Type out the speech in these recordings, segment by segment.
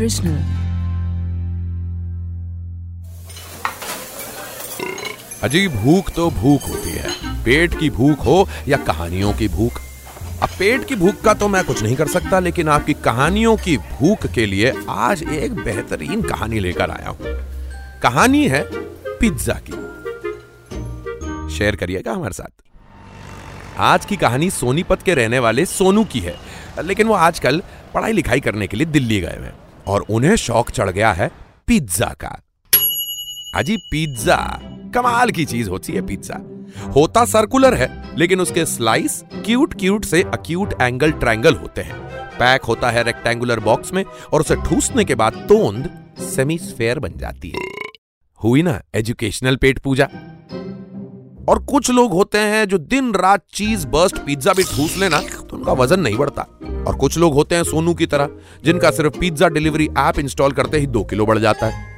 Original. अजी भूख तो भूख होती है। पेट की भूख हो या कहानियों की भूख। अब पेट की भूख का तो मैं कुछ नहीं कर सकता, लेकिन आपकी कहानियों की भूख के लिए आज एक बेहतरीन कहानी लेकर आया हूँ। कहानी है पिज्जा की। शेयर करिएगा हमारे साथ। आज की कहानी सोनीपत के रहने वाले सोनू की है, लेकिन वो आजकल पढ़ाई लिखाई करने के लिए दिल्ली गए हैं। और उन्हें शौक चढ़ गया है पिज्जा का। अजी पिज्जा। कमाल की चीज़ होती है पिज्जा। होता सर्कुलर है, लेकिन उसके स्लाइस क्यूट क्यूट से अक्यूट एंगल ट्रायंगल होते हैं। पैक होता है रेक्टेंगुलर बॉक्स में और उसे ठूसने के बाद तोंद सेमी स्फेयर बन जाती है। हुई ना एजुकेशनल पेट पूजा? और कुछ लोग होते हैं जो दिन रात चीज़ बर्स्ट पिज्जा भी ठूस लेना तो उनका वज़न नहीं बढ़ता। और कुछ लोग होते हैं सोनू की तरह, जिनका सिर्फ़ पिज्जा डिलीवरी ऐप इंस्टॉल करते ही दो किलो बढ़ जाता है।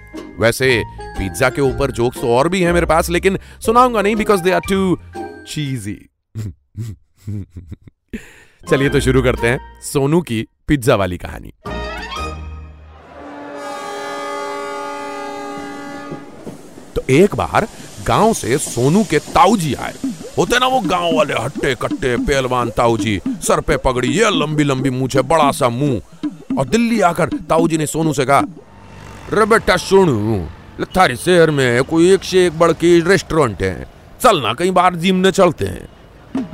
वैसे, पिज्जा के ऊपर जोक्स तो और भी हैं मेरे पास, लेकिन सुनाऊँगा नहीं because they are too cheesy चलिए तो शुरू करते हैं सोनू की पिज्जा वाली कहानी। तो एक बार गाँव से सोनू के ताऊजी आए। होते ना वो गाँव वाले हट्टे कट्टे पहलवान ताऊजी, सर पे पगड़ी, ये लंबी लंबी मूछे बड़ा सा मुँह। और दिल्ली आकर ताऊजी ने सोनू से कहा रे बेटा सुनू थारे शहर में कोई एक से एक बड़ के रेस्टोरेंट है। चल ना, कहीं बाहर जिमने चलते हैं।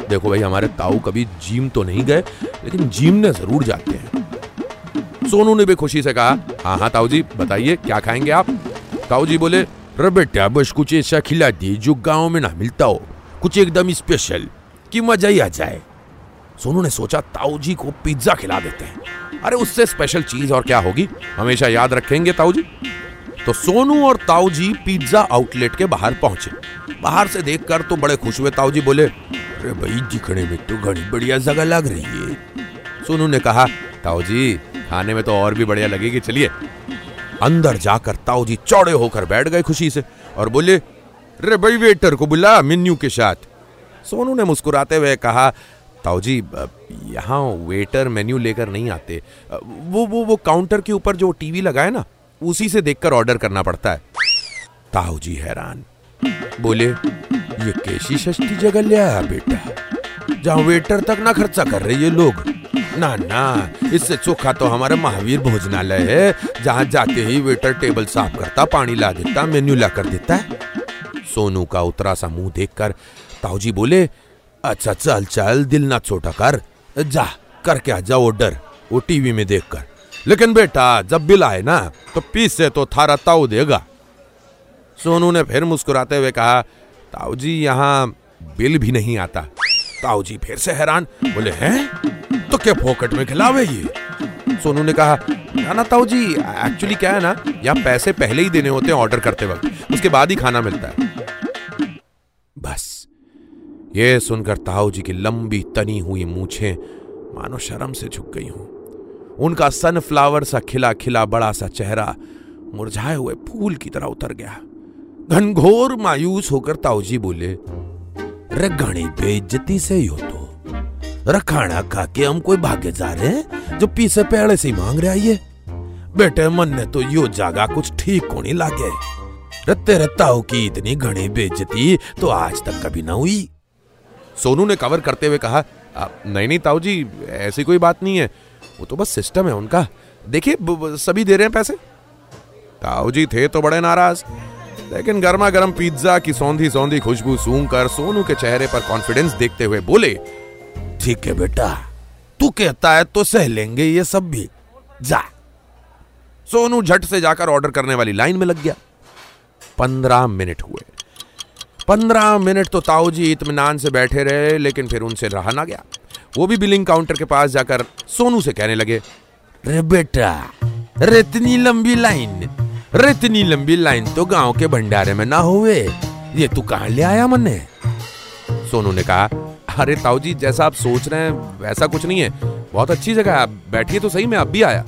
देखो भाई, हमारे ताऊ कभी जिम तो नहीं गए, लेकिन जिमने ज़रूर जाते हैं। सोनू ने भी खुशी से कहा हाँ हाँ ताऊ जी बताइए, क्या खाएँगे आप? ताऊ जी बोले रे बेटा बस कुछ ऐसा खिला दी जो गाँव में ना मिलता हो कुछ एकदम स्पेशल कि मज़ा ही आ जाए सोनू ने सोचा ताऊ जी को पिज्जा खिला देते हैं अरे उससे स्पेशल चीज़ और क्या होगी हमेशा याद रखेंगे ताऊ जी तो सोनू और ताऊ जी पिज्जा आउटलेट के बाहर पहुँचे बाहर से देखकर तो बड़े खुश हुए ताऊ जी बोले अरे भाई दिखने में तो घनी बढ़िया जगह लग रही है सोनू ने कहा ताऊ जी खाने में तो और भी बढ़िया लगेगी चलिए अंदर जाकर ताऊ जी चौड़े होकर बैठ गए खुशी से और बोले, रे भाई वेटर को बुला मेन्यू के साथ। सोनू ने मुस्कुराते हुए कहा ताऊ जी यहाँ वेटर मेन्यू लेकर नहीं आते। वो वो वो काउंटर के ऊपर जो टीवी लगा है ना, उसी से देखकर ऑर्डर करना पड़ता है। ताऊ जी हैरान। बोले, ये कैसी सस्ती जगह लिया बेटा। जहाँ वेटर तक ना खर्चा कर रहे ये लोग ना ना। इससे चोखा तो हमारा महावीर भोजनालय है। जहाँ जाते ही वेटर टेबल साफ़ करता, पानी ला देता, मेन्यू ला कर देता है। सोनू का उतरा सा मुँह देखकर ताऊ जी बोले अच्छा चल चल, दिल ना छोटा कर। जा, करके आ जा ऑर्डर वो टीवी में देखकर। लेकिन बेटा, जब बिल आए ना तो पीस से तो थारा ताऊ देगा। सोनू ने फिर मुस्कुराते हुए कहा ताऊ जी यहाँ बिल भी नहीं आता। ताऊ जी फिर से हैरान, बोले, हैं? क्या पॉकेट में खिलावे ये। सोनू ने कहा, ना ताऊ जी एक्चुअली क्या है ना, यहाँ पैसे पहले ही देने होते हैं ऑर्डर करते वक्त। उसके बाद ही खाना मिलता है। बस, ये सुनकर ताऊ जी की लंबी तनी हुई मूछें मानो शर्म से झुक गई हूँ। उनका सनफ्लावर सा खिला खिला बड़ा सा चेहरा मुरझाए हुए फूल की तरह उतर गया। घनघोर मायूस होकर ताऊजी बोले रे घनी बेइज्जती से ही हो तो रे खाना खा के हम कोई भागे जा रहे हैं, जो पीछे पेड़े से मांग रहे आइए बेटे, मन ने तो यो जागा कुछ ठीक नहीं लागे। रे तेरे ताऊ की इतनी घनी बेइज्जती तो आज तक कभी ना हुई। सोनू ने कवर करते हुए कहा नहीं नहीं ताऊ जी ऐसी कोई बात नहीं है। वो तो बस सिस्टम है उनका। देखिए सभी दे रहे हैं पैसे? ताऊ जी थे तो बड़े नाराज़, लेकिन गर्मा गर्म पिज्जा की सौंधी सौंधी खुशबू सूंघ कर सोनू के चेहरे पर कॉन्फिडेंस देखते हुए बोले ठीक है बेटा। तू कहता है तो सह लेंगे ये सब भी। जा। सोनू झट से जाकर ऑर्डर करने वाली लाइन में लग गया। पंद्रह मिनट हुए। पंद्रह मिनट तो ताऊ जी इतमान से बैठे रहे, लेकिन फिर उनसे रहा ना गया। वो भी बिलिंग काउंटर के पास जाकर सोनू से कहने लगे रे बेटा रेतनी लंबी लाइन रेतनी लंबी लाइन तो गाँव के भंडारे में ना हुए। ये तू कहा ले आया मन्ने सोनू ने कहा अरे ताऊ जी, जैसा आप सोच रहे हैं, वैसा कुछ नहीं है। बहुत अच्छी जगह है, आप बैठिए तो सही, मैं अब भी आया।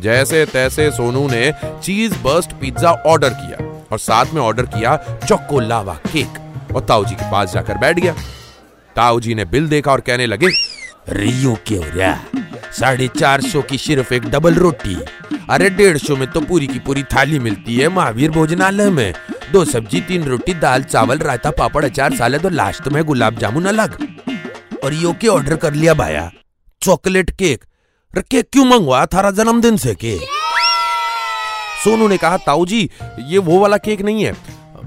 जैसे तैसे सोनू ने चीज़ बर्स्ट पिज्जा ऑर्डर किया और साथ में ऑर्डर किया चोको लावा केक और ताऊ जी के पास जाकर बैठ गया। ताऊ जी ने बिल देखा और कहने लगे, रियो के साढ़े चार सौ की सिर्फ़ एक डबल रोटी। अरे डेढ़ सौ में तो पूरी की पूरी थाली मिलती है महावीर भोजनालय में। दो सब्ज़ी, तीन रोटी, दाल, चावल, रायता, पापड़, अचार साले तो लास्ट में गुलाब जामुन अलग। और यो के ऑर्डर कर लिया भाया। Chocolate cake. केक क्यों मंगवा थारा जन्मदिन से के सोनू ने कहा, ताऊ जी, ये वो वाला केक नहीं है।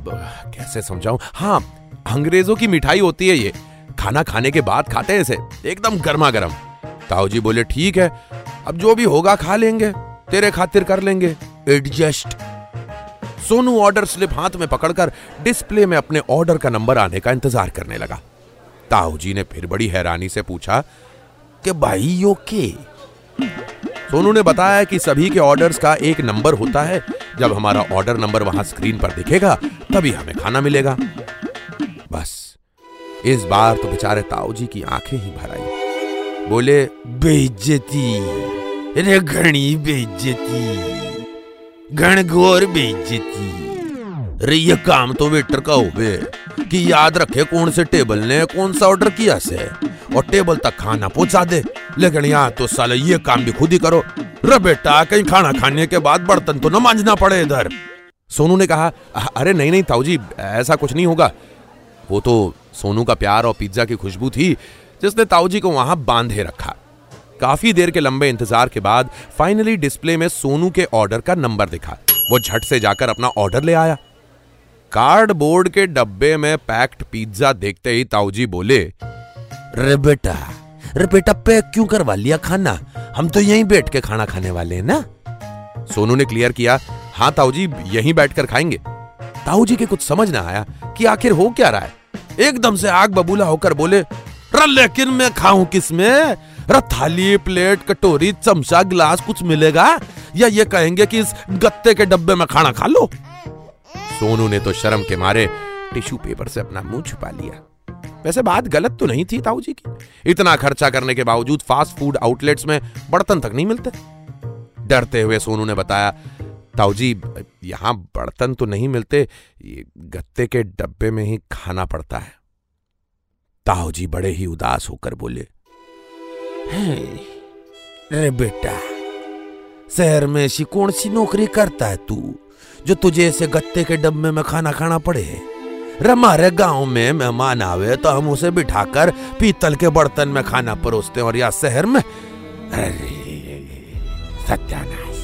कैसे समझाऊं? हाँ अंग्रेज़ों की मिठाई होती है ये। खाना खाने के बाद खाते हैं इसे। एकदम गर्मा गर्म ताऊ जी बोले, ठीक है, अब जो भी होगा खा लेंगे। तेरे खातिर कर लेंगे। एडजस्ट। सोनू ऑर्डर स्लिप हाथ में पकड़कर डिस्प्ले में अपने ऑर्डर का नंबर आने का इंतज़ार करने लगा। ताऊ जी ने फिर बड़ी हैरानी से पूछा, कि भाई, यो के? सोनू ने बताया कि सभी के ऑर्डर्स का एक नंबर होता है। जब हमारा ऑर्डर नंबर वहाँ स्क्रीन पर दिखेगा, तभी हमें खाना मिलेगा। बस, इस बार तो बेचारे ताऊ जी की आँखें ही भर आई। बोले, बेइज्जती रे घनी बेइज्जती। घनघोर बेइज्जती रे, ये काम तो वेटर का होवे, कि याद रखे कौन से टेबल ने कौन सा ऑर्डर किया से, और टेबल तक खाना पहुँचा दे। लेकिन यहाँ तो साले ये काम भी खुद ही करो। रे बेटा, कहीं खाना खाने के बाद बर्तन तो न मांझना पड़े इधर। सोनू ने कहा अरे नहीं नहीं, ताऊ जी, ऐसा कुछ नहीं होगा। वो तो सोनू का प्यार और पिज्जा की खुशबू थी, जिसने ताऊ जी को वहाँ बांधे रखा। काफ़ी देर के लंबे इंतज़ार के बाद फाइनली डिस्प्ले में सोनू के ऑर्डर का नंबर दिखा। वो झट से जाकर अपना ऑर्डर ले आया। कार्डबोर्ड के डब्बे में पैक्ड पिज्जा देखते ही ताऊजी बोले रे बेटा रे बेटा पैक क्यों करवा लिया खाना? हम तो यहीं बैठ के खाना खाने वाले हैं ना? सोनू ने क्लियर किया हाँ ताऊजी, यहीं बैठकर खाएँगे। ताऊजी के कुछ समझ ना आया कि आखिर हो क्या रहा है। एकदम से आग बबूला होकर बोले लेकिन मैं खाऊं किसमें? थाली, प्लेट, कटोरी, चमचा, गिलास, कुछ मिलेगा? या ये कहेंगे कि इस गत्ते के डब्बे में खाना खा लो? सोनू ने तो शर्म के मारे टिश्यू पेपर से अपना मुँह छुपा लिया। वैसे बात गलत तो नहीं थी ताऊ जी की। इतना खर्चा करने के बावजूद फास्ट फ़ूड आउटलेट्स में बर्तन तक नहीं मिलते। डरते हुए सोनू ने बताया, ताऊ जी, यहाँ बर्तन तो नहीं मिलते, ये गत्ते के डब्बे में ही खाना पड़ता है। ताऊ जी बड़े ही उदास होकर बोले अरे बेटा, शहर में ऐसी कौन सी नौकरी करता है तू, जो तुझे ऐसे गत्ते के डब्बे में खाना खाना पड़े हमारे गाँव में मेहमान आवे तो हम उसे बिठाकर पीतल के बर्तन में खाना परोसते और या शहर में अरे, सत्यानाश.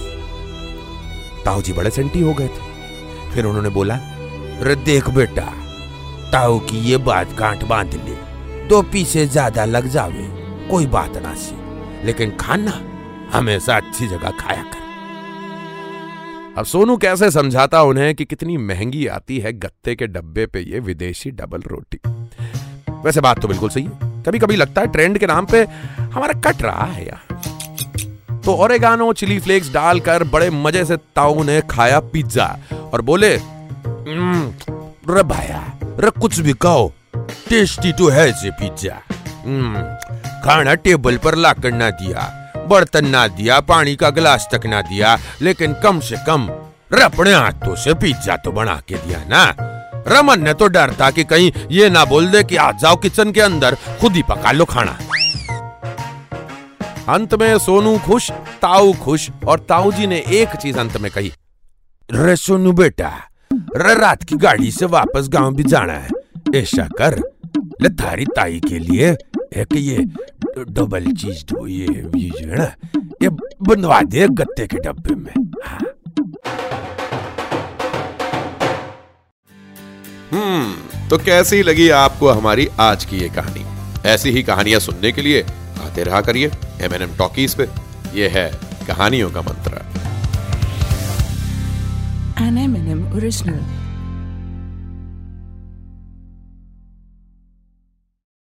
ताऊ जी बड़े सेंटी हो गए थे। फिर उन्होंने बोला अरे देख बेटा, ताऊ की ये बात गांठ बाँध ले। दो पीछे ज़्यादा लग जावे, कोई बात ना सी। लेकिन खाना, हमेशा अच्छी जगह खाया कर। अब सोनू कैसे समझाता उन्हें कि कितनी महँगी आती है गत्ते के डब्बे पे ये विदेशी डबल रोटी? वैसे बात तो बिल्कुल सही है। कभी कभी लगता है ट्रेंड के नाम पे हमारा कट रहा है यार। तो ओरेगानो चिली फ्लेक्स डालकर बड़े मज़े से ताऊ ने खाया पिज्जा और बोले रे भाया रे कुछ भी कहो टेस्टी तो है ये पिज्जा खाना टेबल पर लाकर ना दिया, बर्तन ना दिया, पानी का गिलास तक ना दिया, लेकिन कम से कम अपने हाथों से पिज्जा तो बना के दिया ना। रमन ने तो डर था कि कहीं ये ना बोल दे कि आ जाओ किचन के अंदर, खुद ही पका लो खाना। अंत में सोनू खुश, ताऊ खुश, और ताऊ जी ने एक चीज़ अंत में कही। रे सोनू बेटा रे रात की गाड़ी से वापस गाँव भी जाना है। ऐसा कर। ले थारी ताई के लिए एक ये डबल चीज़ दो ये ये जो है ना ये बनवा दे गत्ते के डब्बे में। हाँ। हम्म तो कैसी लगी आपको हमारी आज की ये कहानी? ऐसी ही कहानियाँ सुनने के लिए आते रहा करिए एम एन एम टॉकीज पे। ये है कहानियों का मंत्र। An M&M original.